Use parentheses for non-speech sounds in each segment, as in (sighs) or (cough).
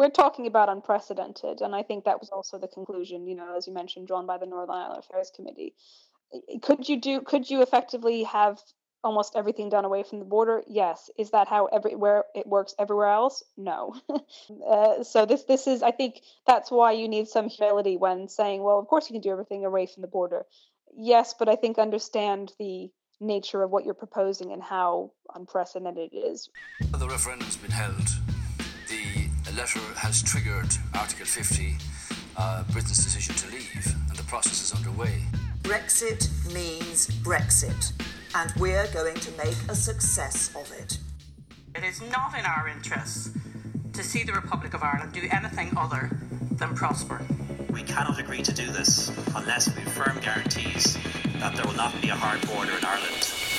we're talking about unprecedented, and I think that was also the conclusion, you know, as you mentioned, drawn by the Northern Ireland Affairs Committee. Could you do? Could you effectively have almost everything done away from the border? Yes. Is that how everywhere it works everywhere else? No. (laughs) uh, so this this is I think that's why you need some humility when saying, well, of course you can do everything away from the border. Yes, but I think understand the nature of what you're proposing and how unprecedented it is. The referendum's been held. The letter has triggered Article 50, uh, Britain's decision to leave, and the process is underway. Brexit means Brexit and we're going to make a success of it. It is not in our interests to see the Republic of Ireland do anything other than prosper. We cannot agree to do this unless we have firm guarantees that there will not be a hard border in Ireland.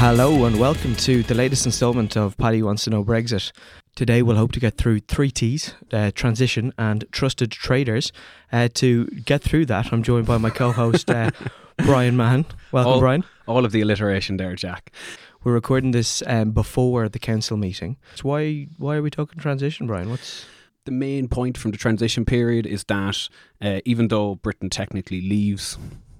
Hello and welcome to the latest instalment of Paddy Wants to Know Brexit. Today we'll hope to get through three T's, uh, transition and trusted traders. Uh, to get through that, I'm joined by my co-host uh, (laughs) Brian Mahan. Welcome, all, Brian. All of the alliteration there, Jack. We're recording this um, before the council meeting. So why why are we talking transition, Brian? What's the main point from the transition period is that uh, even though Britain technically leaves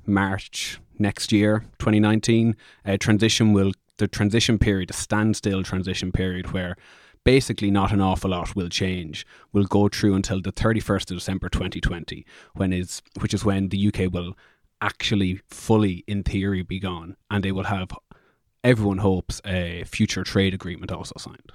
March next year, 2019, uh, transition will the transition period, a standstill transition period where basically not an awful lot will change. Will go through until the 31st of December 2020, when is which is when the UK will actually fully, in theory, be gone, and they will have, everyone hopes, a future trade agreement also signed.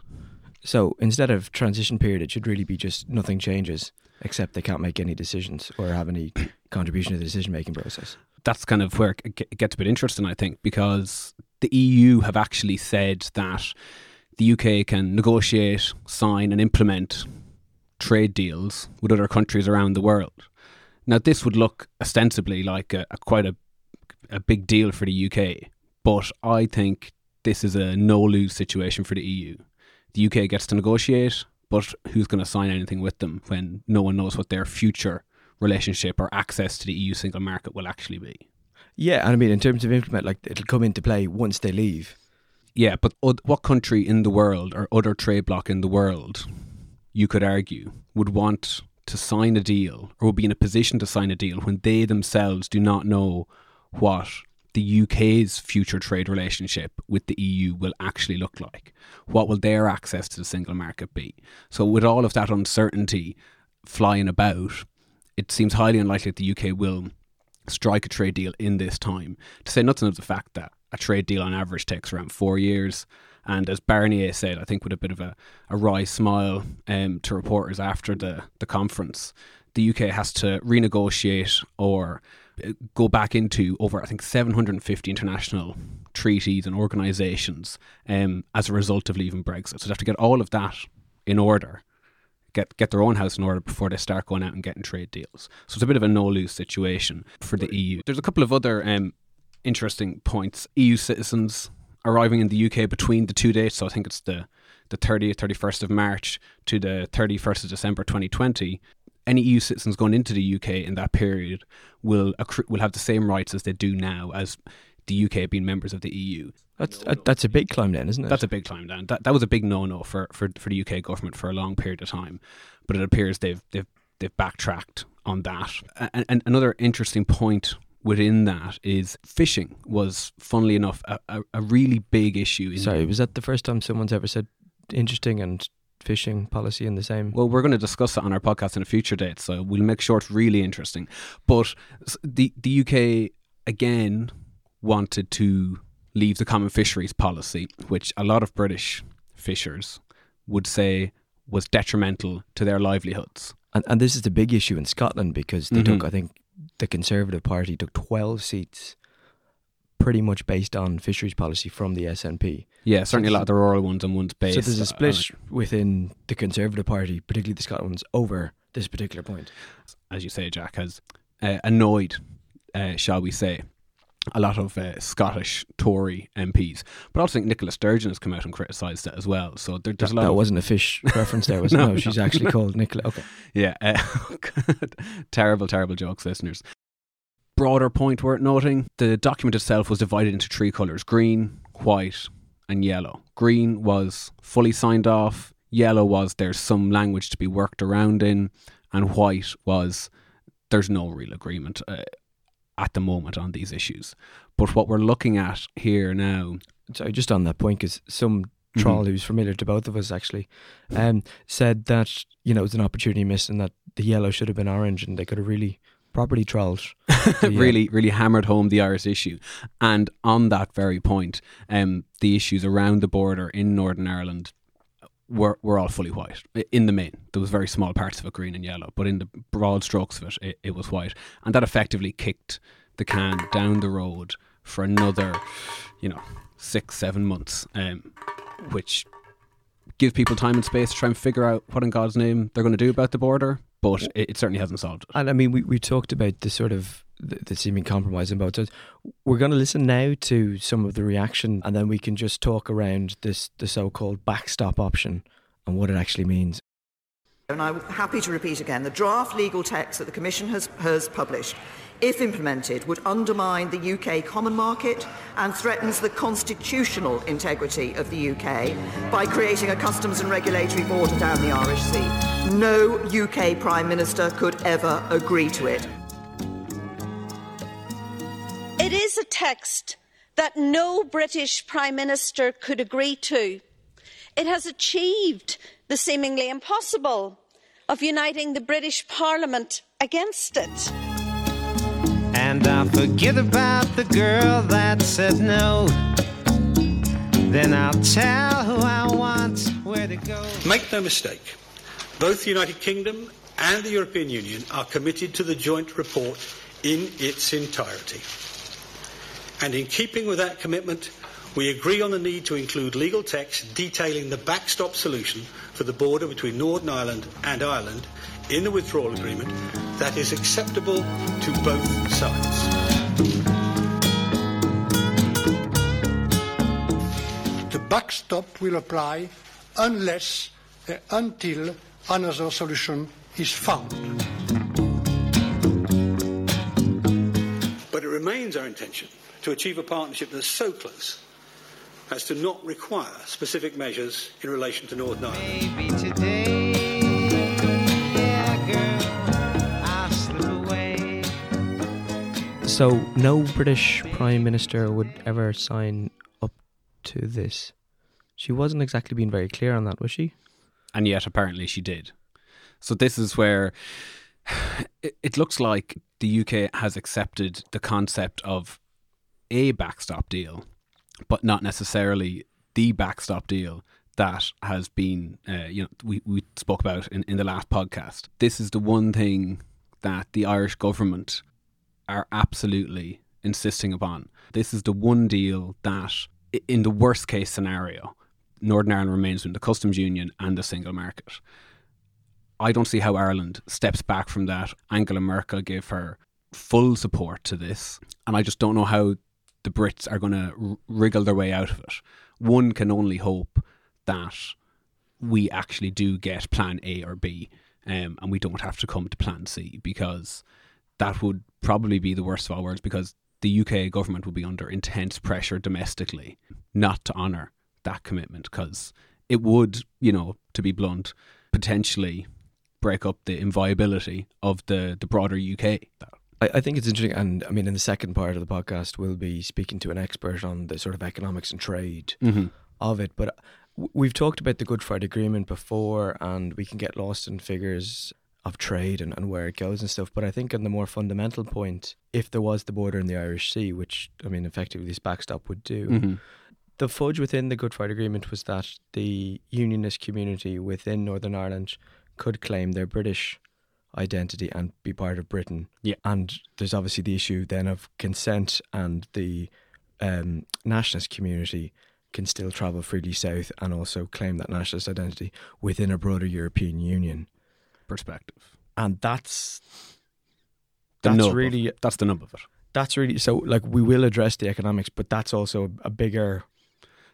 So instead of transition period, it should really be just nothing changes, except they can't make any decisions or have any contribution to the decision making process. That's kind of where it gets a bit interesting, I think, because the EU have actually said that the UK can negotiate, sign, and implement trade deals with other countries around the world. Now, this would look ostensibly like a, a quite a, a big deal for the UK, but I think this is a no lose situation for the EU. The UK gets to negotiate, but who's going to sign anything with them when no one knows what their future relationship or access to the EU single market will actually be? Yeah, and I mean, in terms of implement, like it'll come into play once they leave. Yeah, but what country in the world or other trade bloc in the world, you could argue, would want to sign a deal or would be in a position to sign a deal when they themselves do not know what the UK's future trade relationship with the EU will actually look like. What will their access to the single market be? So, with all of that uncertainty flying about, it seems highly unlikely that the UK will strike a trade deal in this time. To say nothing of the fact that a trade deal on average takes around four years. And as Barnier said, I think with a bit of a, a wry smile um, to reporters after the, the conference, the UK has to renegotiate or go back into over, I think, 750 international treaties and organisations um, as a result of leaving Brexit. So they have to get all of that in order, get get their own house in order before they start going out and getting trade deals. So it's a bit of a no lose situation for the EU. There's a couple of other um, interesting points. EU citizens arriving in the UK between the two dates, so I think it's the the 30th, 31st of March to the 31st of December 2020, any EU citizens going into the UK in that period will accru- will have the same rights as they do now as the UK being members of the EU. That's a, that's a big climb down, isn't it? That's a big climb down. That that was a big no no for, for, for the UK government for a long period of time, but it appears they've they've they've backtracked on that. And, and another interesting point within that is fishing was, funnily enough, a, a, a really big issue. Sorry, was that the first time someone's ever said interesting and fishing policy in the same? Well, we're going to discuss it on our podcast in a future date, so we'll make sure it's really interesting. But the the UK again wanted to leave the common fisheries policy, which a lot of British fishers would say was detrimental to their livelihoods. And, and this is the big issue in Scotland because they mm-hmm. took, I think, the Conservative Party took 12 seats pretty much based on fisheries policy from the SNP. Yeah, certainly so a lot of the rural ones and ones based. So there's a split within the Conservative Party, particularly the Scotland ones, over this particular point. As you say, Jack has uh, annoyed, uh, shall we say, a lot of uh, Scottish Tory MPs. But I also think Nicola Sturgeon has come out and criticised it as well. So there, there's that, a lot. That of, wasn't a fish (laughs) reference there, was no, no, no, she's actually called Nicola. Okay. Yeah. Uh, (laughs) terrible, terrible jokes, listeners. Broader point worth noting the document itself was divided into three colours green, white, and yellow. Green was fully signed off, Yellow was there's some language to be worked around in, and white was there's no real agreement uh, at the moment on these issues. But what we're looking at here now. Sorry, just on that point, because some Mm-hmm. troll who's familiar to both of us actually um, said that you know it was an opportunity missed and that the yellow should have been orange and they could have really the, (laughs) uh, really, really hammered home the Irish issue. And on that very point, um, the issues around the border in Northern Ireland were, were all fully white in the main. There was very small parts of it green and yellow, but in the broad strokes of it, it, it was white. And that effectively kicked the can down the road for another, you know, six, seven months, um, which give people time and space to try and figure out what in God's name they're going to do about the border. But it, it certainly hasn't solved it. And I mean, we, we talked about the sort of the, the seeming compromise in both sides. We're going to listen now to some of the reaction, and then we can just talk around this the so-called backstop option and what it actually means. And I'm happy to repeat again the draft legal text that the Commission has, has published, if implemented, would undermine the UK common market and threatens the constitutional integrity of the UK by creating a customs and regulatory border down the Irish Sea. No UK Prime Minister could ever agree to it. It is a text that no British Prime Minister could agree to. It has achieved the seemingly impossible of uniting the British Parliament against it. And I'll forget about the girl that said no. Then I'll tell who I want where to go. Make no mistake, both the United Kingdom and the European Union are committed to the joint report in its entirety. And in keeping with that commitment, we agree on the need to include legal text detailing the backstop solution for the border between Northern Ireland and Ireland in the withdrawal agreement that is acceptable to both sides. the backstop will apply unless uh, until another solution is found. But it remains our intention to achieve a partnership that's so close as to not require specific measures in relation to Northern Ireland. So, no British Prime Minister would ever sign up to this. She wasn't exactly being very clear on that, was she? and yet apparently she did. So this is where (sighs) it, it looks like the UK has accepted the concept of a backstop deal, but not necessarily the backstop deal that has been, uh, you know, we, we spoke about in, in the last podcast. This is the one thing that the Irish government are absolutely insisting upon. This is the one deal that, in the worst case scenario, Northern Ireland remains in the customs union and the single market. I don't see how Ireland steps back from that. Angela Merkel gave her full support to this, and I just don't know how the Brits are going to r- wriggle their way out of it. One can only hope that we actually do get Plan A or B, um, and we don't have to come to Plan C because that would probably be the worst of all worlds because the UK government would be under intense pressure domestically not to honour that commitment because it would, you know, to be blunt, potentially break up the inviolability of the, the broader UK. I, I think it's interesting, and I mean, in the second part of the podcast, we'll be speaking to an expert on the sort of economics and trade Mhm. of it. But we've talked about the Good Friday Agreement before, and we can get lost in figures of trade and, and where it goes and stuff. But I think on the more fundamental point, if there was the border in the Irish Sea, which I mean, effectively this backstop would do, Mhm. the fudge within the Good Friday Agreement was that the unionist community within Northern Ireland could claim their British identity and be part of Britain. Yeah. And there's obviously the issue then of consent and the um, nationalist community can still travel freely south and also claim that nationalist identity within a broader European Union perspective. And that's The that's nub of really it. that's the nub of it. that's really so like we will address the economics, but that's also a bigger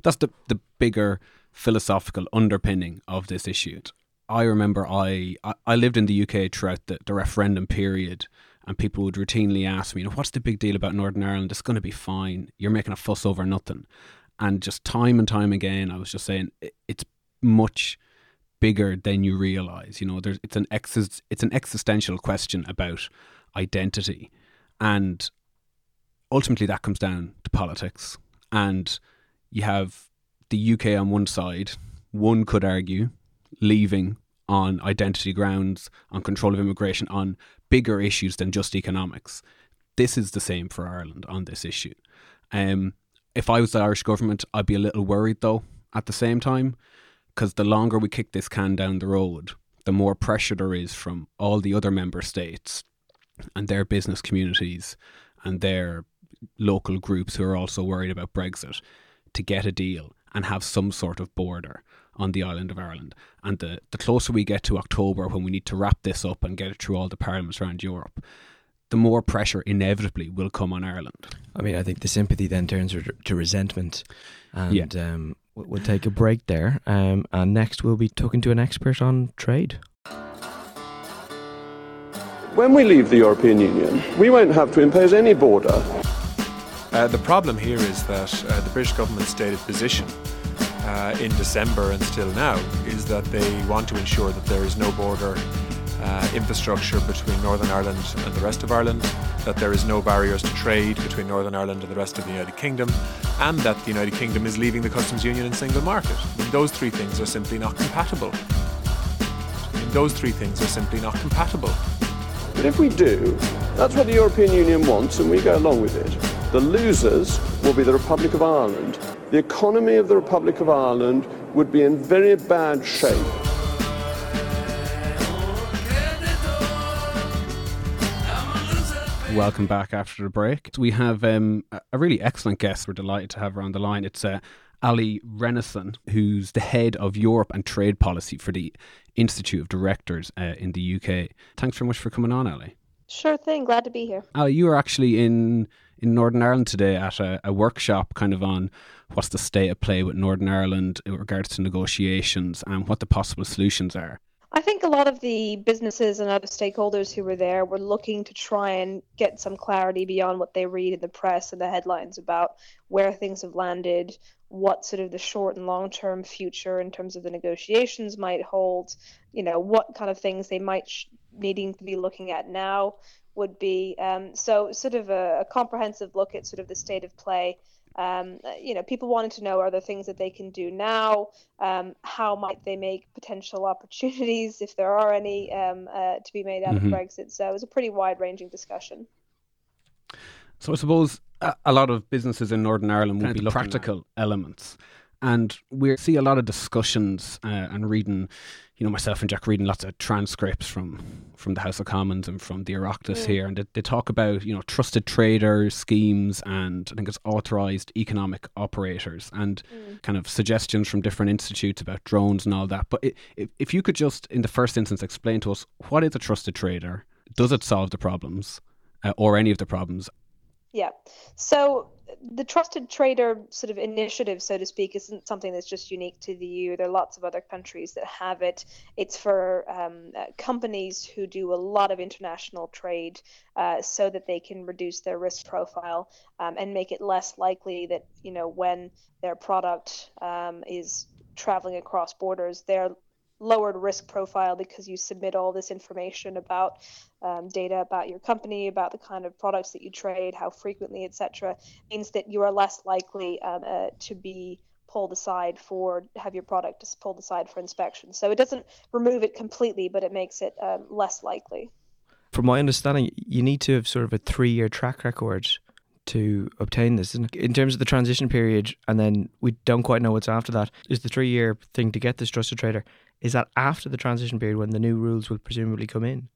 That's the the bigger philosophical underpinning of this issue. I remember I I, I lived in the UK throughout the, the referendum period, and people would routinely ask me, you know, what's the big deal about Northern Ireland? It's going to be fine. You're making a fuss over nothing. And just time and time again, I was just saying it's much bigger than you realize. You know, there's it's an ex- it's an existential question about identity, and ultimately that comes down to politics. And you have the UK on one side. One could argue leaving on identity grounds, on control of immigration, on bigger issues than just economics. This is the same for Ireland on this issue. Um, if I was the Irish government, I'd be a little worried though at the same time, because the longer we kick this can down the road, the more pressure there is from all the other member states and their business communities and their local groups who are also worried about Brexit to get a deal and have some sort of border on the island of Ireland. And the, the closer we get to October, when we need to wrap this up and get it through all the parliaments around Europe, the more pressure inevitably will come on Ireland. I mean, I think the sympathy then turns to resentment. And yeah. um, we'll take a break there. Um, and next, we'll be talking to an expert on trade. When we leave the European Union, we won't have to impose any border. Uh, the problem here is that uh, the British government's stated position uh, in December and still now is that they want to ensure that there is no border uh, infrastructure between Northern Ireland and the rest of Ireland, that there is no barriers to trade between Northern Ireland and the rest of the United Kingdom, and that the United Kingdom is leaving the customs union and single market. Those three things are simply not compatible. Those three things are simply not compatible. But if we do, that's what the European Union wants, and we go along with it. The losers will be the Republic of Ireland. The economy of the Republic of Ireland would be in very bad shape Welcome back after the break. We have um, a really excellent guest we're delighted to have around the line. It's uh, Allie Renison, who's the head of Europe and trade policy for the Institute of Directors uh, in the UK. Thanks very much for coming on, Allie. Sure thing. Glad to be here. Allie, you are actually in, in Northern Ireland today at a, a workshop kind of on what's the state of play with Northern Ireland in regards to negotiations and what the possible solutions are. I think a lot of the businesses and other stakeholders who were there were looking to try and get some clarity beyond what they read in the press and the headlines about where things have landed, what sort of the short and long term future in terms of the negotiations might hold, you know, what kind of things they might sh- needing to be looking at now would be. Um, so, sort of a, a comprehensive look at sort of the state of play um, you know, people wanted to know are there things that they can do now? Um, how might they make potential opportunities, if there are any, um, uh, to be made out mm-hmm. of Brexit? So it was a pretty wide ranging discussion. So I suppose a, a lot of businesses in Northern Ireland will be practical elements. And we see a lot of discussions uh, and reading you know myself and Jack reading lots of transcripts from from the House of Commons and from the Oireachtas here, and they, they, talk about you know trusted traders schemes and I think it's authorized economic operators and mm. kind of suggestions from different institutes about drones and all that. But it, if if you could just in the first instance explain to us what is a trusted trader, does it solve the problems uh, or any of the problems? Yeah. So the trusted trader sort of initiative, so to speak, isn't something that's just unique to the EU. There are lots of other countries that have it. It's for um, uh, companies who do a lot of international trade, uh, so that they can reduce their risk profile um, and make it less likely that you know when their product um, is traveling across borders, they're lowered risk profile because you submit all this information about um, data about your company, about the kind of products that you trade, how frequently, etc., means that you are less likely um, uh, to be pulled aside for have your product just pulled aside for inspection. So it doesn't remove it completely, but it makes it um, less likely. From my understanding, you need to have sort of a three-year track record to obtain this. In terms of the transition period, and then we don't quite know what's after that. Is the three-year thing to get this trusted trader? Is that after the transition period when the new rules will presumably come in?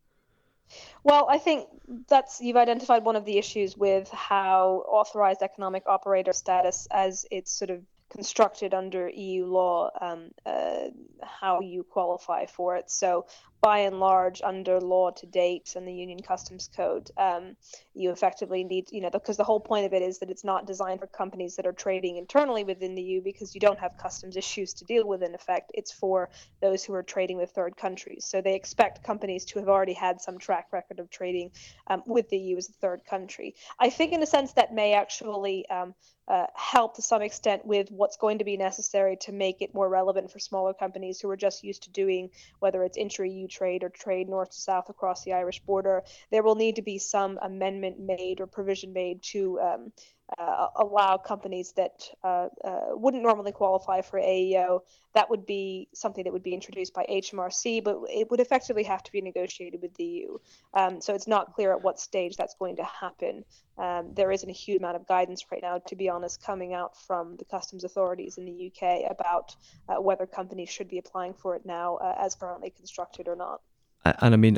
Well, I think that's you've identified one of the issues with how authorized economic operator status, as it's sort of constructed under EU law, um, uh, how you qualify for it. So by and large, under law to date and the Union Customs Code, um, you effectively need, you know, because the whole point of it is that it's not designed for companies that are trading internally within the EU because you don't have customs issues to deal with in effect. It's for those who are trading with third countries. So they expect companies to have already had some track record of trading um, with the EU as a third country. I think, in a sense, that may actually um, uh, help to some extent with what's going to be necessary to make it more relevant for smaller companies who are just used to doing whether it's intra-EU trade or trade north to south across the Irish border. There will need to be some amendment made or provision made to um, uh, allow companies that uh, uh, wouldn't normally qualify for AEO. That would be something that would be introduced by HMRC, but it would effectively have to be negotiated with the EU. Um, so it's not clear at what stage that's going to happen. Um, there isn't a huge amount of guidance right now, to be honest, coming out from the customs authorities in the UK about uh, whether companies should be applying for it now uh, as currently constructed or not. And I mean,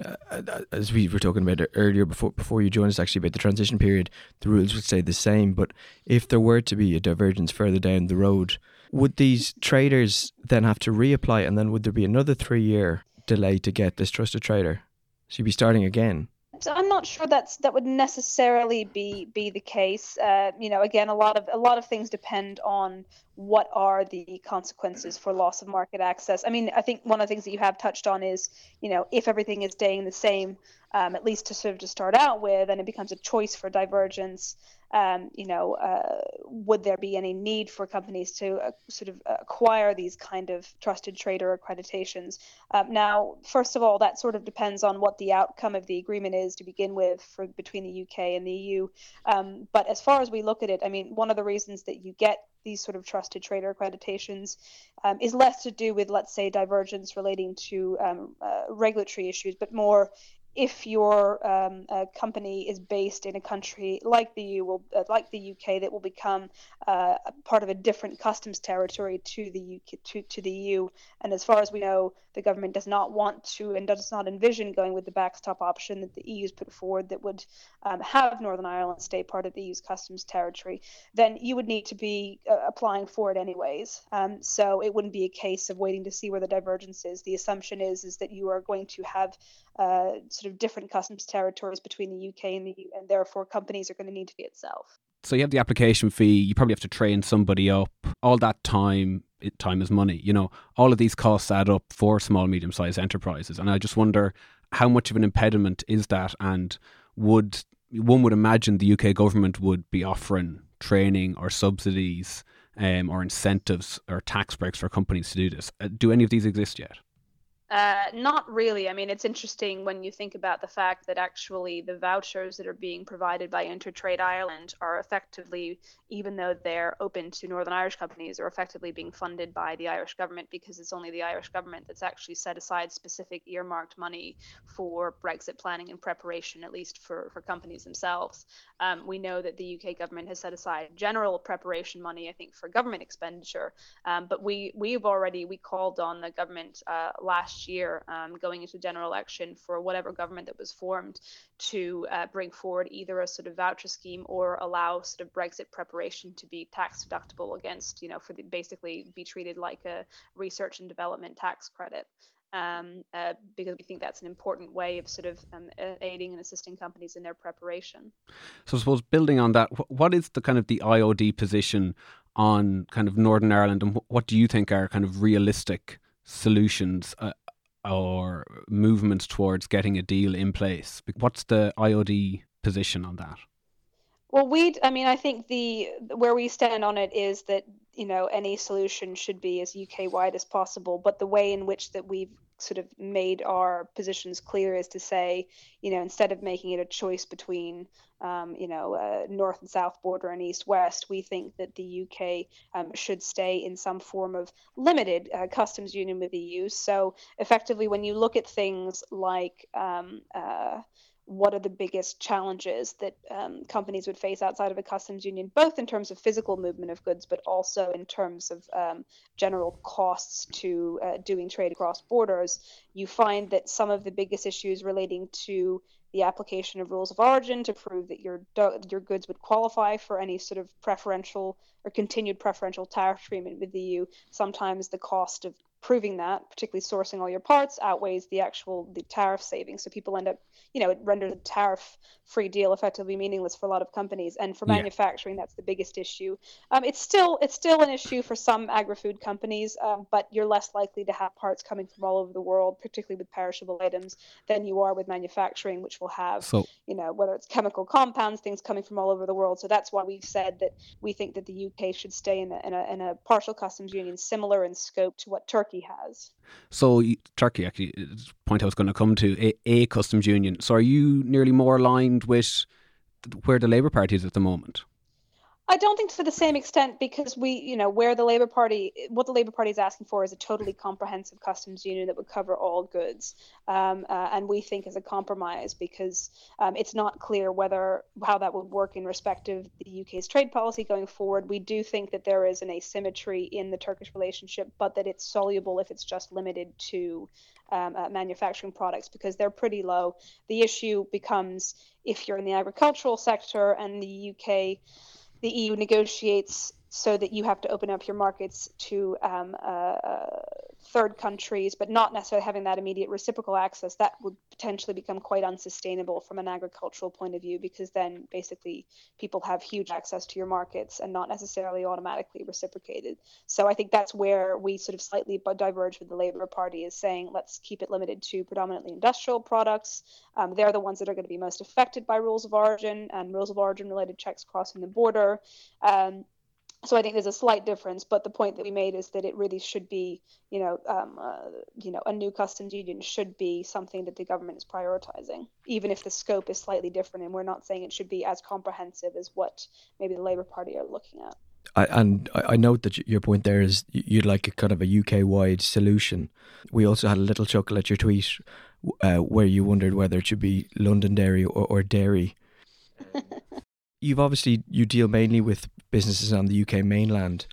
as we were talking about earlier before before you joined us, actually about the transition period, the rules would stay the same. But if there were to be a divergence further down the road, would these traders then have to reapply, and then would there be another three year delay to get this trusted trader? So you'd be starting again. I'm not sure that's that would necessarily be be the case. Uh, you know, again, a lot of a lot of things depend on what are the consequences for loss of market access. I mean, I think one of the things that you have touched on is, you know, if everything is staying the same, um, at least to sort of to start out with, and it becomes a choice for divergence um, you know, uh, would there be any need for companies to uh, sort of acquire these kind of trusted trader accreditations? Um, now, first of all, that sort of depends on what the outcome of the agreement is to begin with for between the UK and the EU. Um, but as far as we look at it, I mean, one of the reasons that you get these sort of trusted trader accreditations um, is less to do with, let's say, divergence relating to um, uh, regulatory issues, but more if your um, company is based in a country like the EU, will, uh, like the UK, that will become uh, part of a different customs territory to the UK, to, to the EU. And as far as we know, the government does not want to and does not envision going with the backstop option that the EU has put forward that would um, have Northern Ireland stay part of the EU's customs territory. Then you would need to be uh, applying for it anyways. Um, so it wouldn't be a case of waiting to see where the divergence is. The assumption is is that you are going to have uh, sort of different customs territories between the UK and the EU, and therefore companies are going to need to be itself. So you have the application fee. You probably have to train somebody up. All that time, time is money. You know, all of these costs add up for small, medium sized enterprises, and I just wonder how much of an impediment is that, and would one would imagine the UK government would be offering training or subsidies um, or incentives or tax breaks for companies to do this. Uh, do any of these exist yet? Uh, not really. I mean, it's interesting when you think about the fact that actually the vouchers that are being provided by Intertrade Ireland are effectively, even though they're open to Northern Irish companies, are effectively being funded by the Irish government because it's only the Irish government that's actually set aside specific earmarked money for Brexit planning and preparation, at least for, for companies themselves. Um, we know that the UK government has set aside general preparation money, I think, for government expenditure. Um, but we we've already we called on the government uh, last year, um, going into general election for whatever government that was formed, to uh, bring forward either a sort of voucher scheme or allow sort of Brexit preparation to be tax deductible against, you know, for the, basically be treated like a research and development tax credit um, uh, because we think that's an important way of sort of um, aiding and assisting companies in their preparation. So, I suppose building on that, what is the kind of the IOD position on kind of Northern Ireland, and what do you think are kind of realistic solutions uh, or movements towards getting a deal in place? What's the IOD position on that? Well, we, I mean, I think the where we stand on it is that you know any solution should be as UK wide as possible, but the way in which that we've sort of made our positions clear is to say, you know, instead of making it a choice between, um, you know, uh, north and south border and east west, we think that the UK um, should stay in some form of limited uh, customs union with the EU. So effectively, when you look at things like um, uh, what are the biggest challenges that um, companies would face outside of a customs union, both in terms of physical movement of goods, but also in terms of um, general costs to uh, doing trade across borders, you find that some of the biggest issues relating to the application of rules of origin to prove that your your goods would qualify for any sort of preferential or continued preferential tariff treatment with the EU. Sometimes the cost of proving that, particularly sourcing all your parts, outweighs the actual the tariff savings. So people end up, you know, it renders a tariff-free deal effectively meaningless for a lot of companies. And for yeah. manufacturing, that's the biggest issue. Um, it's still it's still an issue for some agri-food companies, um, but you're less likely to have parts coming from all over the world, particularly with perishable items, than you are with manufacturing, which will have, so, you know, whether it's chemical compounds, things coming from all over the world. So that's why we've said that we think that the UK should stay in a, in a, in a partial customs union similar in scope to what Turkey has. So Turkey, actually, point I was going to come to a, a customs union. So are you nearly more aligned with where the Labour Party is at the moment? I don't think to the same extent because we, you know, where the Labour Party, what the Labour Party is asking for is a totally comprehensive customs union that would cover all goods, um, uh, and we think is a compromise because um, it's not clear whether how that would work in respect of the UK's trade policy going forward. We do think that there is an asymmetry in the Turkish relationship, but that it's soluble if it's just limited to um, uh, manufacturing products because they're pretty low. The issue becomes if you're in the agricultural sector and the UK the EU negotiates so that you have to open up your markets to um, uh, uh, third countries, but not necessarily having that immediate reciprocal access, that would potentially become quite unsustainable from an agricultural point of view because then basically people have huge access to your markets and not necessarily automatically reciprocated. So I think that's where we sort of slightly diverge with the Labour Party is saying let's keep it limited to predominantly industrial products. Um, they're the ones that are going to be most affected by rules of origin and rules of origin related checks crossing the border. Um, so I think there's a slight difference, but the point that we made is that it really should be, you know, um, uh, you know, a new customs union should be something that the government is prioritizing, even if the scope is slightly different. And we're not saying it should be as comprehensive as what maybe the Labour Party are looking at. I, and I note that your point there is you'd like a kind of a UK wide solution. We also had a little chuckle at your tweet uh, where you wondered whether it should be Londonderry or, or Derry. (laughs) You've obviously you deal mainly with businesses on the UK mainland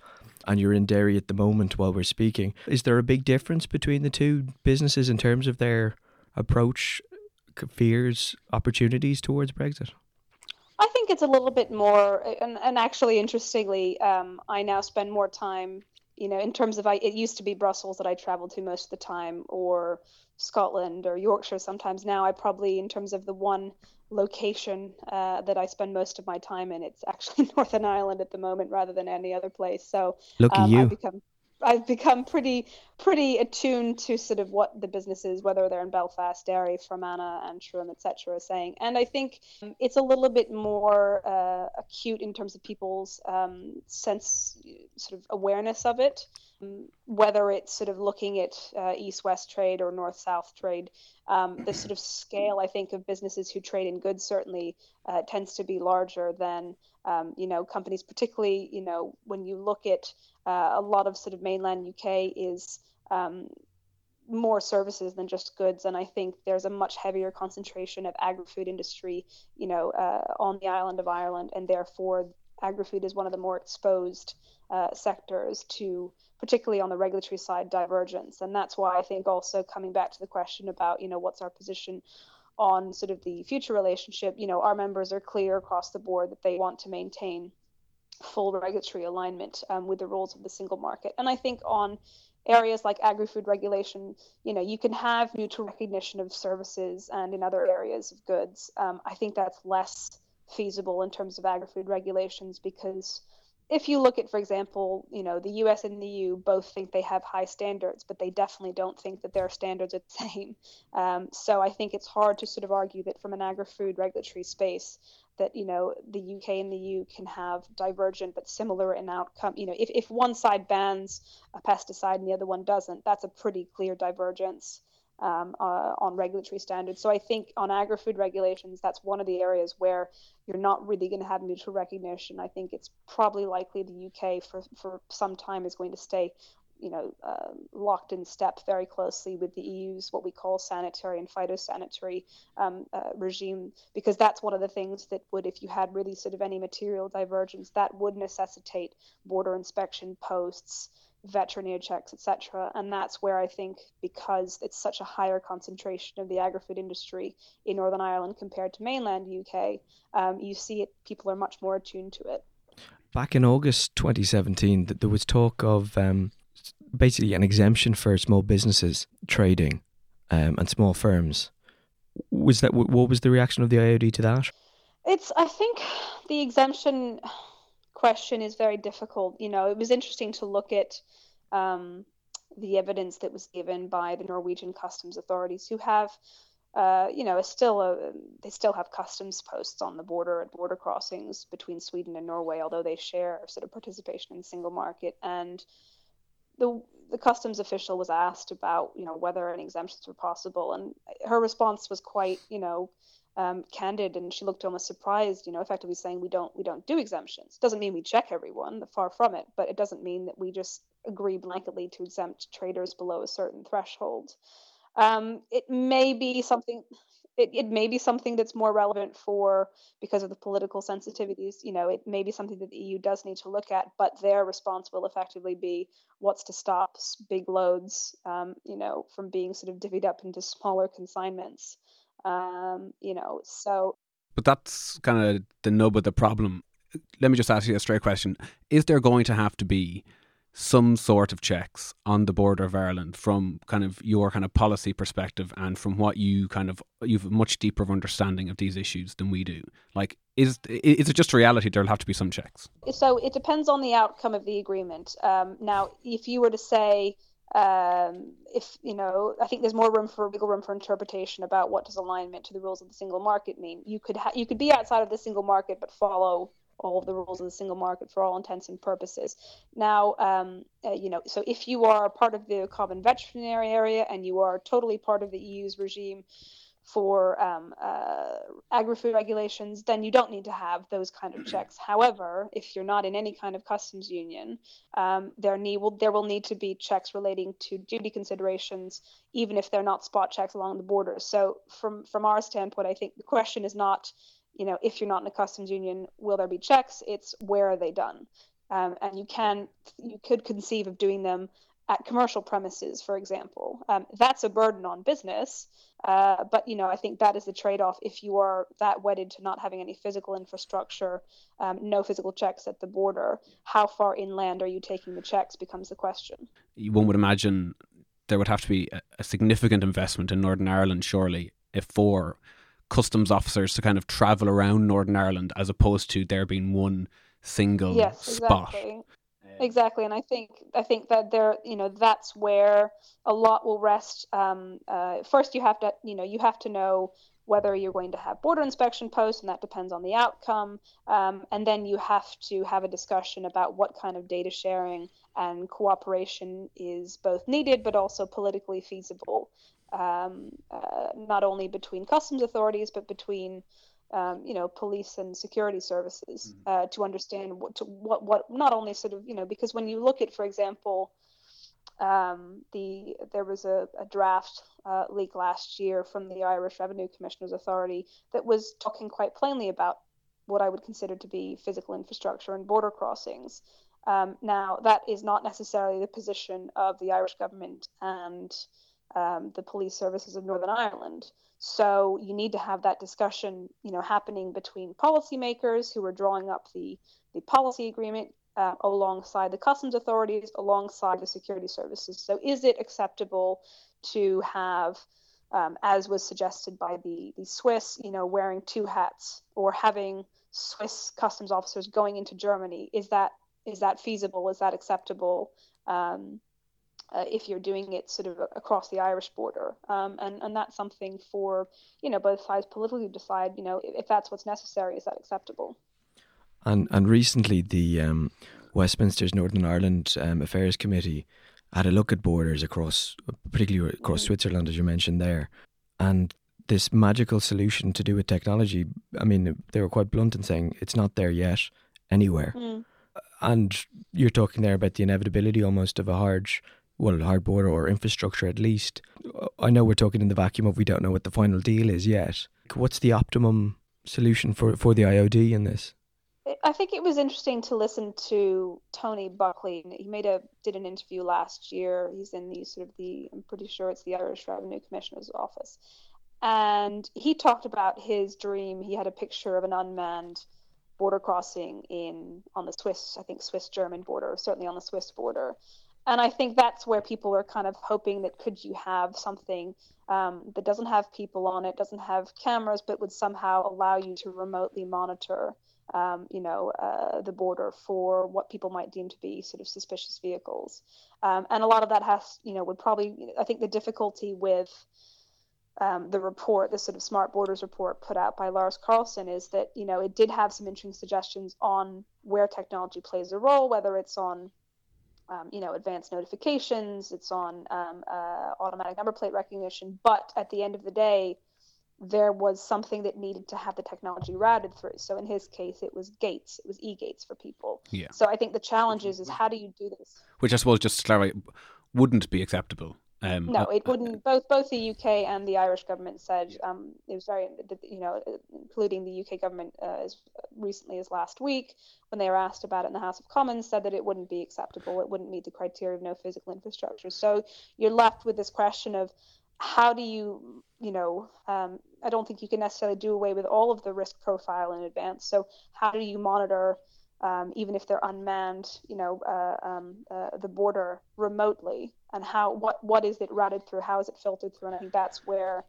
and you're in Derry at the moment while we're speaking. Is there a big difference between the two businesses in terms of their approach, fears, opportunities towards Brexit? I think it's a little bit more, and, and actually, interestingly, um, I now spend more time, you know, in terms of I, it used to be Brussels that I traveled to most of the time, or Scotland or Yorkshire sometimes. Now I probably, in terms of the one location uh, that I spend most of my time in. It's actually (laughs) Northern Ireland at the moment rather than any other place. So Look um, you. I've become I've become pretty pretty attuned to sort of what the businesses, whether they're in Belfast, Derry, Fermanagh, Antrim, etc., are saying. And I think it's a little bit more uh, acute in terms of people's um, sense, sort of awareness of it whether it's sort of looking at uh, east-west trade or north-south trade, um, the sort of scale I think of businesses who trade in goods certainly uh, tends to be larger than um, you know companies, particularly you know when you look at uh, a lot of sort of mainland UK is um, more services than just goods and i think there's a much heavier concentration of agri-food industry you know uh, on the island of ireland and therefore agri-food is one of the more exposed uh, sectors to particularly on the regulatory side, divergence. And that's why I think also coming back to the question about, you know, what's our position on sort of the future relationship, you know, our members are clear across the board that they want to maintain full regulatory alignment um, with the rules of the single market. And I think on areas like agri-food regulation, you know, you can have mutual recognition of services and in other areas of goods. Um, I think that's less feasible in terms of agri-food regulations because if you look at, for example, you know, the US and the EU both think they have high standards, but they definitely don't think that their standards are the (laughs) same. Um, so I think it's hard to sort of argue that from an agri-food regulatory space, that you know the UK and the EU can have divergent but similar in outcome. You know, if if one side bans a pesticide and the other one doesn't, that's a pretty clear divergence um, uh, on regulatory standards. So I think on agri-food regulations, that's one of the areas where you're not really going to have mutual recognition. I think it's probably likely the UK for, for some time is going to stay you know, uh, locked in step very closely with the EU's what we call sanitary and phytosanitary um, uh, regime, because that's one of the things that would, if you had really sort of any material divergence, that would necessitate border inspection posts, veterinary checks, etc. And that's where I think because it's such a higher concentration of the agri-food industry in Northern Ireland compared to mainland UK, um, you see it. People are much more attuned to it. Back in August 2017, there was talk of um, basically an exemption for small businesses trading um, and small firms. Was that what was the reaction of the IOD to that? It's I think the exemption question is very difficult. You know, it was interesting to look at um, the evidence that was given by the Norwegian customs authorities, who have, uh, you know, still a, they still have customs posts on the border at border crossings between Sweden and Norway, although they share sort of participation in the single market. And the the customs official was asked about, you know, whether any exemptions were possible, and her response was quite, you know, um, candid, and she looked almost surprised, you know, effectively saying we don't we don't do exemptions. Doesn't mean we check everyone, far from it, but it doesn't mean that we just agree blanketly to exempt traders below a certain threshold. Um, it may be something. It, it may be something that's more relevant for because of the political sensitivities. You know, it may be something that the EU does need to look at, but their response will effectively be what's to stop big loads, um, you know, from being sort of divvied up into smaller consignments. Um, you know, so. But that's kind of the nub of the problem. Let me just ask you a straight question: Is there going to have to be some sort of checks on the border of Ireland from kind of your kind of policy perspective and from what you kind of you've a much deeper understanding of these issues than we do. Like, is is it just a reality? There'll have to be some checks. So it depends on the outcome of the agreement. Um, now, if you were to say. Um, if you know, I think there's more room for legal room for interpretation about what does alignment to the rules of the single market mean. You could ha- you could be outside of the single market but follow all of the rules of the single market for all intents and purposes. Now, um, uh, you know, so if you are part of the common veterinary area and you are totally part of the EU's regime for um, uh, agri-food regulations, then you don't need to have those kind of (clears throat) checks. However, if you're not in any kind of customs union, um, there need will there will need to be checks relating to duty considerations, even if they're not spot checks along the border. So, from from our standpoint, I think the question is not you know, if you're not in a customs union, will there be checks? It's where are they done? Um, and you can, you could conceive of doing them at commercial premises, for example. Um, that's a burden on business, uh, but you know, I think that is the trade-off. If you are that wedded to not having any physical infrastructure, um, no physical checks at the border, how far inland are you taking the checks becomes the question. One would imagine there would have to be a, a significant investment in Northern Ireland, surely, if for customs officers to kind of travel around Northern Ireland as opposed to there being one single yes, spot. Exactly. Exactly, and I think I think that there, you know, that's where a lot will rest. Um, uh, first, you have to, you know, you have to know whether you're going to have border inspection posts, and that depends on the outcome. Um, and then you have to have a discussion about what kind of data sharing and cooperation is both needed but also politically feasible um, uh, not only between customs authorities but between um, you know police and security services mm-hmm. uh, to understand what to, what what not only sort of you know because when you look at for example um, the there was a, a draft uh, leak last year from the Irish Revenue Commissioners Authority that was talking quite plainly about what I would consider to be physical infrastructure and border crossings. Um, now that is not necessarily the position of the Irish government and um, the police services of Northern Ireland. So you need to have that discussion, you know, happening between policymakers who are drawing up the the policy agreement uh, alongside the customs authorities, alongside the security services. So is it acceptable to have, um, as was suggested by the the Swiss, you know, wearing two hats or having Swiss customs officers going into Germany? Is that is that feasible? Is that acceptable? Um, uh, if you're doing it sort of across the Irish border. Um, and, and that's something for, you know, both sides politically to decide, you know, if that's what's necessary, is that acceptable? And, and recently, the um, Westminster's Northern Ireland um, Affairs Committee had a look at borders across, particularly across mm. Switzerland, as you mentioned there. And this magical solution to do with technology, I mean, they were quite blunt in saying it's not there yet anywhere. Mm. And you're talking there about the inevitability almost of a hard well, hard border or infrastructure at least. I know we're talking in the vacuum of we don't know what the final deal is yet. What's the optimum solution for, for the IOD in this? I think it was interesting to listen to Tony Buckley. He made a did an interview last year. He's in the sort of the I'm pretty sure it's the Irish Revenue Commissioner's office, and he talked about his dream. He had a picture of an unmanned border crossing in on the Swiss, I think Swiss German border, certainly on the Swiss border, and I think that's where people are kind of hoping that could you have something um, that doesn't have people on it, doesn't have cameras, but would somehow allow you to remotely monitor, um, you know, uh, the border for what people might deem to be sort of suspicious vehicles. Um, and a lot of that has, you know, would probably, I think the difficulty with um, the report, the sort of Smart Borders report put out by Lars Karlsson, is that, you know, it did have some interesting suggestions on where technology plays a role, whether it's on um, you know, advanced notifications. It's on um, uh, automatic number plate recognition. But at the end of the day, there was something that needed to have the technology routed through. So in his case, it was gates. It was e-gates for people. Yeah. So I think the challenge is, is how do you do this? Which I suppose just to clarify, wouldn't be acceptable um, no, it wouldn't. Both both the UK and the Irish government said um, it was very, you know, including the UK government uh, as recently as last week when they were asked about it in the House of Commons, said that it wouldn't be acceptable. It wouldn't meet the criteria of no physical infrastructure. So you're left with this question of how do you, you know, um, I don't think you can necessarily do away with all of the risk profile in advance. So how do you monitor? um, even if they're unmanned, you know, uh, um, uh, the border remotely, and how what what is it routed through? How is it filtered through? And I think that's where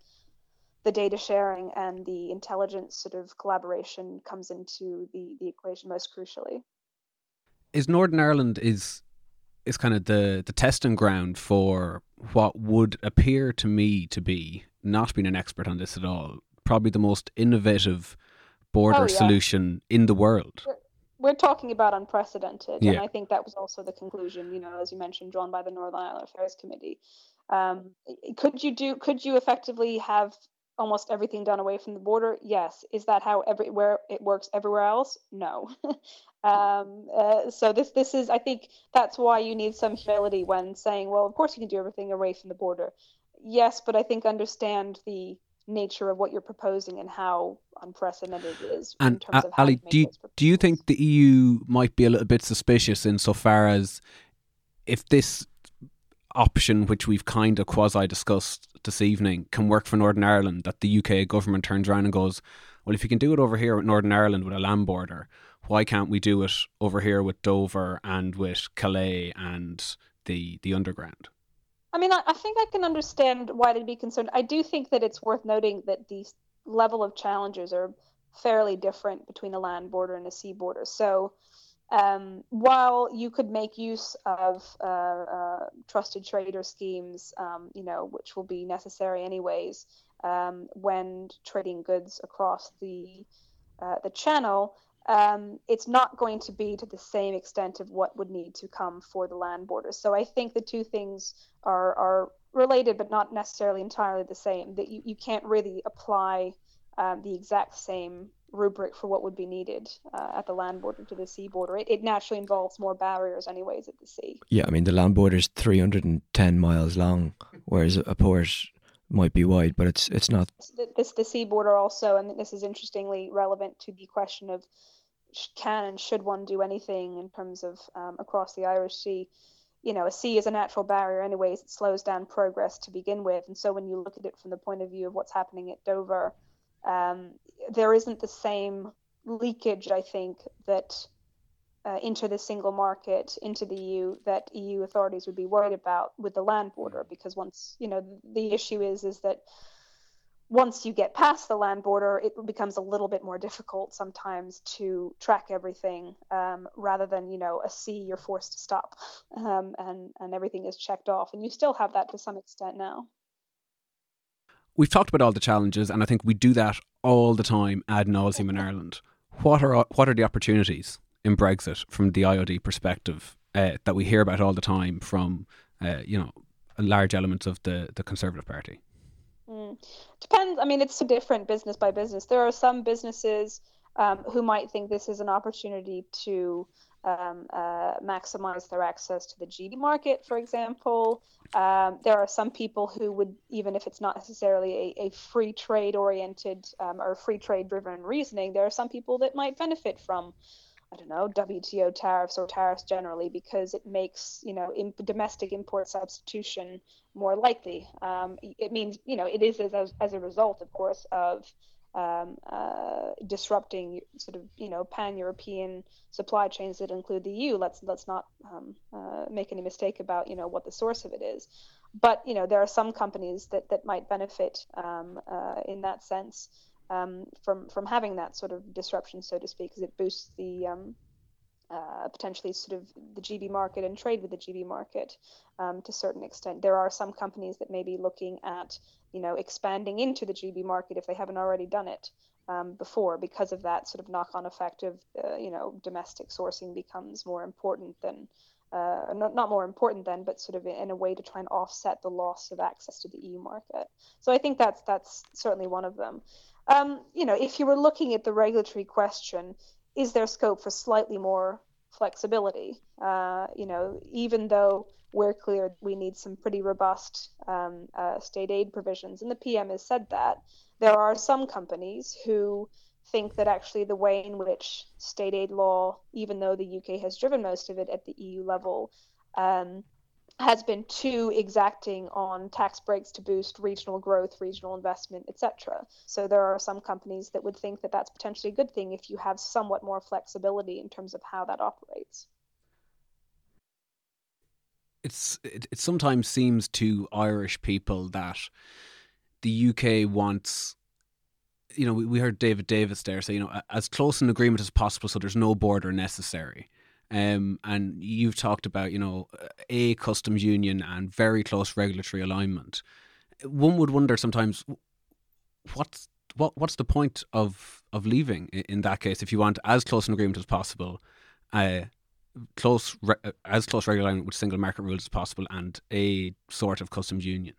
the data sharing and the intelligence sort of collaboration comes into the the equation most crucially. Is Northern Ireland is is kind of the the testing ground for what would appear to me to be not being an expert on this at all, probably the most innovative border oh, yeah. solution in the world we're talking about unprecedented, yeah. and I think that was also the conclusion, you know, as you mentioned, drawn by the Northern Ireland Affairs Committee. Um, could you do? Could you effectively have almost everything done away from the border? Yes. Is that how everywhere it works everywhere else? No. (laughs) um, uh, so this this is, I think, that's why you need some humility when saying, well, of course you can do everything away from the border. Yes, but I think understand the nature of what you're proposing and how unprecedented it is. And uh, Allie, do you, do you think the EU might be a little bit suspicious insofar as if this option, which we've kind of quasi discussed this evening, can work for Northern Ireland, that the UK government turns around and goes, well, if you can do it over here with Northern Ireland with a land border, why can't we do it over here with Dover and with Calais and the the underground? I mean, I, I, think I can understand why they'd be concerned. I do think that it's worth noting that the level of challenges are fairly different between a land border and a sea border. So, um, while you could make use of uh, uh, trusted trader schemes, um, you know, which will be necessary anyways um, when trading goods across the uh, the channel, um, it's not going to be to the same extent of what would need to come for the land borders. So I think the two things are, are related, but not necessarily entirely the same. That you, you can't really apply um, the exact same rubric for what would be needed uh, at the land border to the sea border. It, it naturally involves more barriers, anyways, at the sea. Yeah, I mean, the land border is 310 miles long, whereas a port might be wide, but it's it's not. This the sea border also, and this is interestingly relevant to the question of can and should one do anything in terms of um, across the Irish Sea. You know, a sea is a natural barrier, anyways. It slows down progress to begin with, and so when you look at it from the point of view of what's happening at Dover, um, there isn't the same leakage, I think, that uh, into the single market, into the EU, that EU authorities would be worried about with the land border, because once you know the issue is is that once you get past the land border, it becomes a little bit more difficult sometimes to track everything. Um, rather than you know a sea, you're forced to stop, um, and and everything is checked off, and you still have that to some extent now. We've talked about all the challenges, and I think we do that all the time ad nauseum in Ireland. What are what are the opportunities in Brexit from the IOD perspective uh, that we hear about all the time from uh, you know large elements of the the Conservative Party? Mm. Depends. I mean, it's different business by business. There are some businesses um, who might think this is an opportunity to um, uh, maximize their access to the GB market, for example. Um, there are some people who would, even if it's not necessarily a, a free trade oriented um, or free trade driven reasoning, there are some people that might benefit from I don't know, WTO tariffs or tariffs generally because it makes, you know, in, domestic import substitution more likely. Um, it means, you know, it is as, as a result, of course, of um, uh, disrupting sort of you know pan-European supply chains that include the EU. Let's let's not um, uh, make any mistake about you know what the source of it is. But you know there are some companies that that might benefit um, uh, in that sense um, from from having that sort of disruption, so to speak, because it boosts the um, uh, potentially sort of the GB market and trade with the GB market um, to a certain extent. There are some companies that may be looking at, you know, expanding into the GB market if they haven't already done it um, before, because of that sort of knock-on effect of, uh, you know, domestic sourcing becomes more important than, uh, not, not more important than, but sort of in a way to try and offset the loss of access to the EU market. So I think that's that's certainly one of them. Um, you know, if you were looking at the regulatory question, is there scope for slightly more flexibility? Uh, you know, even though we're clear we need some pretty robust um, uh, state aid provisions, and the PM has said that, there are some companies who think that actually the way in which state aid law, even though the UK has driven most of it at the EU level, um, has been too exacting on tax breaks to boost regional growth, regional investment, etc. So there are some companies that would think that that's potentially a good thing if you have somewhat more flexibility in terms of how that operates. It's it, it sometimes seems to Irish people that the UK wants you know, we heard David Davis there say, you know, as close an agreement as possible so there's no border necessary. Um, and you've talked about, you know, a customs union and very close regulatory alignment. One would wonder sometimes what's what what's the point of of leaving in that case if you want as close an agreement as possible, uh, close re- as close regular alignment with single market rules as possible, and a sort of customs union.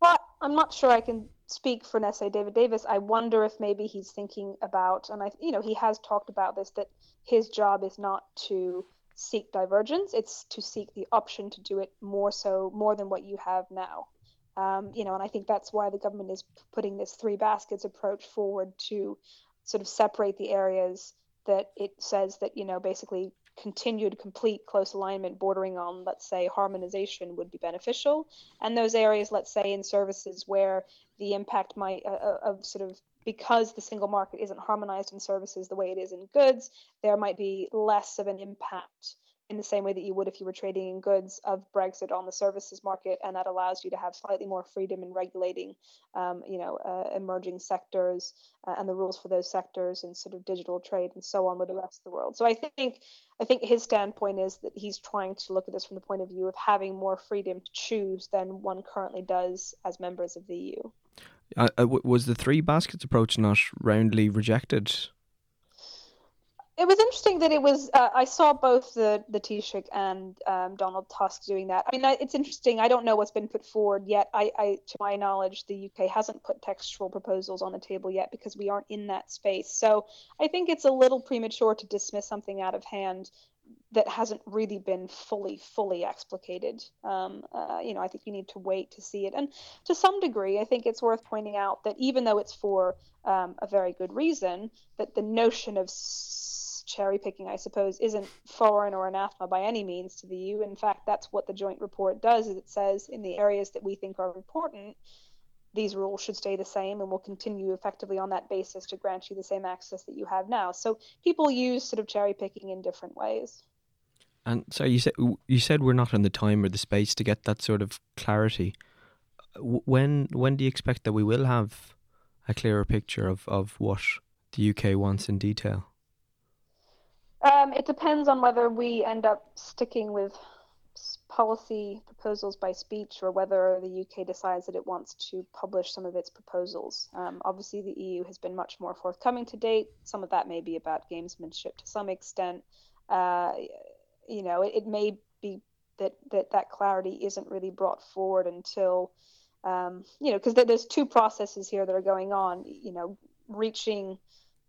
Well, I'm not sure I can speak for Nesse David Davis, I wonder if maybe he's thinking about, and I, you know, he has talked about this that his job is not to seek divergence; it's to seek the option to do it more so, more than what you have now. Um, you know, and I think that's why the government is putting this three baskets approach forward to sort of separate the areas that it says that you know basically continued complete close alignment bordering on, let's say, harmonization would be beneficial. And those areas, let's say, in services where the impact might uh, uh, of sort of because the single market isn't harmonized in services the way it is in goods, there might be less of an impact in the same way that you would if you were trading in goods of Brexit on the services market, and that allows you to have slightly more freedom in regulating, um, you know, uh, emerging sectors uh, and the rules for those sectors and sort of digital trade and so on with the rest of the world. So I think, I think his standpoint is that he's trying to look at this from the point of view of having more freedom to choose than one currently does as members of the EU. Uh, uh was the three baskets approach not roundly rejected it was interesting that it was. Uh, I saw both the the Taoiseach and um, Donald Tusk doing that. I mean, it's interesting. I don't know what's been put forward yet. I, I, to my knowledge, the UK hasn't put textual proposals on the table yet because we aren't in that space. So I think it's a little premature to dismiss something out of hand that hasn't really been fully fully explicated um, uh, you know i think you need to wait to see it and to some degree i think it's worth pointing out that even though it's for um, a very good reason that the notion of cherry picking, I suppose, isn't foreign or anathema by any means to the EU. In fact, that's what the joint report does. Is it says in the areas that we think are important, these rules should stay the same, and will continue effectively on that basis to grant you the same access that you have now. So people use sort of cherry picking in different ways. And so you said you said we're not in the time or the space to get that sort of clarity. When when do you expect that we will have a clearer picture of, of what the UK wants in detail? Um, it depends on whether we end up sticking with policy proposals by speech or whether the UK decides that it wants to publish some of its proposals. Um, obviously, the EU has been much more forthcoming to date. Some of that may be about gamesmanship to some extent. Uh, you know, it, it, may be that, that that clarity isn't really brought forward until, um, you know, because there's two processes here that are going on. You know, reaching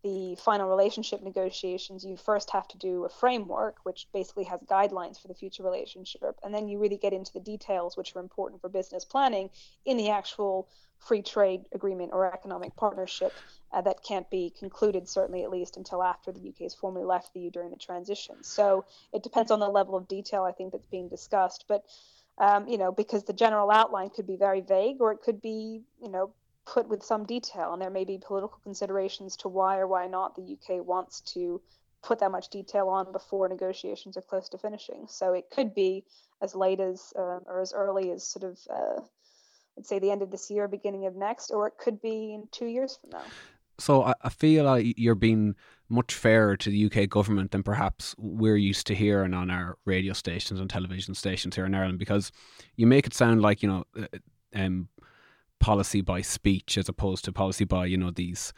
the final relationship negotiations, you first have to do a framework, which basically has guidelines for the future relationship. And then you really get into the details, which are important for business planning in the actual free trade agreement or economic partnership uh, that can't be concluded, certainly at least until after the UK has formally left the EU during the transition. So it depends on the level of detail I think that's being discussed. But um, you know, because the general outline could be very vague, or it could be, you know, put with some detail, and there may be political considerations to why or why not the UK wants to put that much detail on before negotiations are close to finishing. So it could be as late as uh, or as early as sort of uh, let's say the end of this year, beginning of next, or it could be in two years from now. So I, I feel like you're being much fairer to the UK government than perhaps we're used to hearing on our radio stations and television stations here in Ireland, because you make it sound like you know, uh, um, policy by speech as opposed to policy by you know these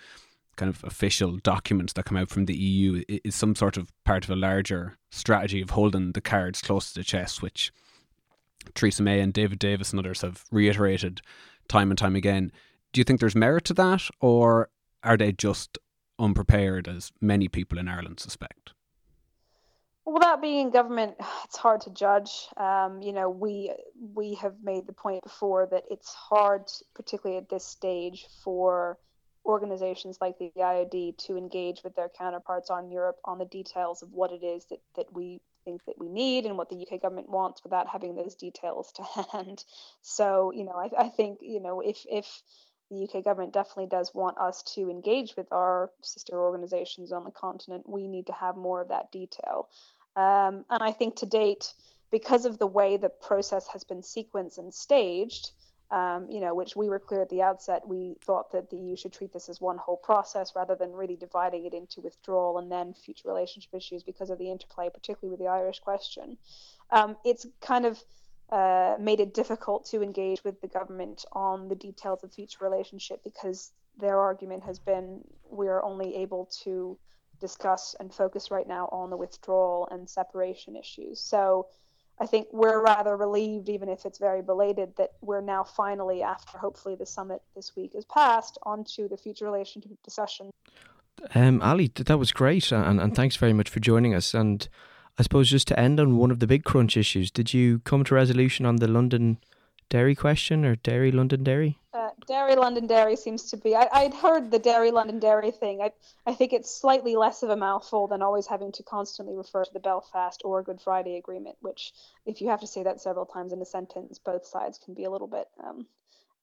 kind of official documents that come out from the EU is some sort of part of a larger strategy of holding the cards close to the chest, which Theresa May and David Davis and others have reiterated time and time again. Do you think there's merit to that, or are they just unprepared, as many people in Ireland suspect? Without being in government, (sighs) it's hard to judge. Um, you know, we we have made the point before that it's hard, particularly at this stage, for organizations like the IOD to engage with their counterparts on Europe on the details of what it is that, that we think that we need and what the UK government wants without having those details to (laughs) hand. So, you know, I, I think, you know, if if the UK government definitely does want us to engage with our sister organizations on the continent, we need to have more of that detail. Um, and I think to date, because of the way the process has been sequenced and staged, um, you know, which we were clear at the outset, we thought that the EU should treat this as one whole process rather than really dividing it into withdrawal and then future relationship issues because of the interplay, particularly with the Irish question. Um, it's kind of uh, made it difficult to engage with the government on the details of future relationship because their argument has been we're only able to discuss and focus right now on the withdrawal and separation issues. So I think we're rather relieved, even if it's very belated, that we're now finally, after hopefully the summit this week is passed, onto the future relationship discussion. Um, Allie, that was great, and, and thanks very much for joining us. And I suppose just to end on one of the big crunch issues, did you come to resolution on the London dairy question or Derry London dairy? Derry Londonderry seems to be. I, would heard the Derry London Dairy thing. I, I think it's slightly less of a mouthful than always having to constantly refer to the Belfast or Good Friday Agreement, which, if you have to say that several times in a sentence, both sides can be a little bit um,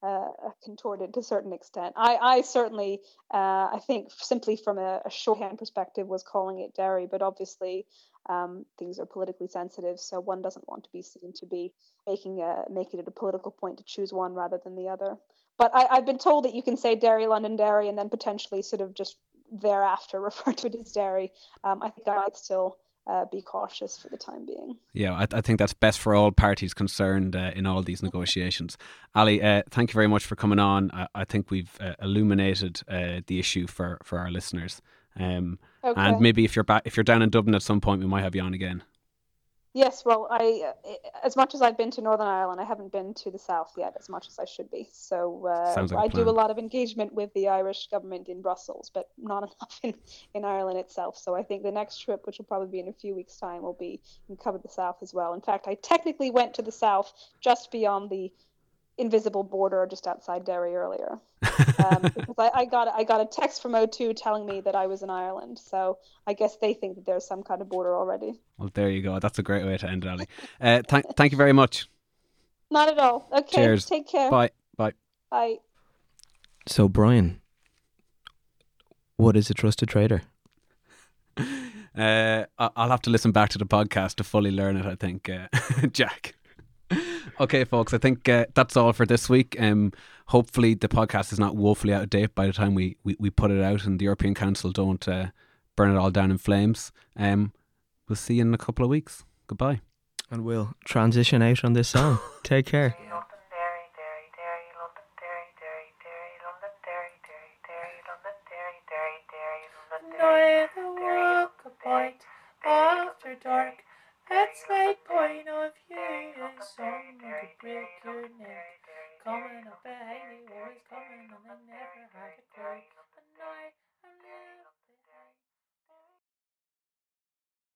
uh, contorted to a certain extent. I, I certainly, uh, I think, simply from a, a, shorthand perspective, was calling it Derry, but obviously um, things are politically sensitive, so one doesn't want to be seen to be making a making it a political point to choose one rather than the other. But I, have been told that you can say Derry Londonderry and then potentially sort of just thereafter (laughs) refer to it as Derry. Um, I think I might still uh, be cautious for the time being. Yeah, I, I, think that's best for all parties concerned uh, in all these negotiations. Allie, uh, thank you very much for coming on. I, I think we've uh, illuminated uh, the issue for, for our listeners. Um, okay. And maybe if you're back, if you're down in Dublin at some point, we might have you on again. Yes, well, I uh, as much as I've been to Northern Ireland, I haven't been to the south yet as much as I should be. So uh, like I do a lot of engagement with the Irish government in Brussels, but not (laughs) enough in, in Ireland itself. So I think the next trip, which will probably be in a few weeks' time, will be and cover the south as well. In fact, I technically went to the south just beyond the invisible border just outside Derry earlier. (laughs) Um, because I, I, got I got a text from O2 telling me that I was in Ireland, so I guess they think that there's some kind of border already. Well, there you go. That's a great way to end it, Allie. Uh, th- thank you very much. Not at all. Okay. Cheers. Take care. Bye. Bye. Bye. So, Brian, what is a trusted trader? (laughs) Uh, I'll have to listen back to the podcast to fully learn it. I think, uh, (laughs) Jack okay, folks, I think uh, that's all for this week. Um, hopefully, the podcast is not woefully out of date by the time we, we, we put it out, and the European Council don't uh, burn it all down in flames. Um, we'll see you in a couple of weeks. Goodbye. And we'll transition out on this song. Take care. after dark that's my point of view. Someone could break your neck. Coming up behind me, always coming and I never had a clue. And I, am live.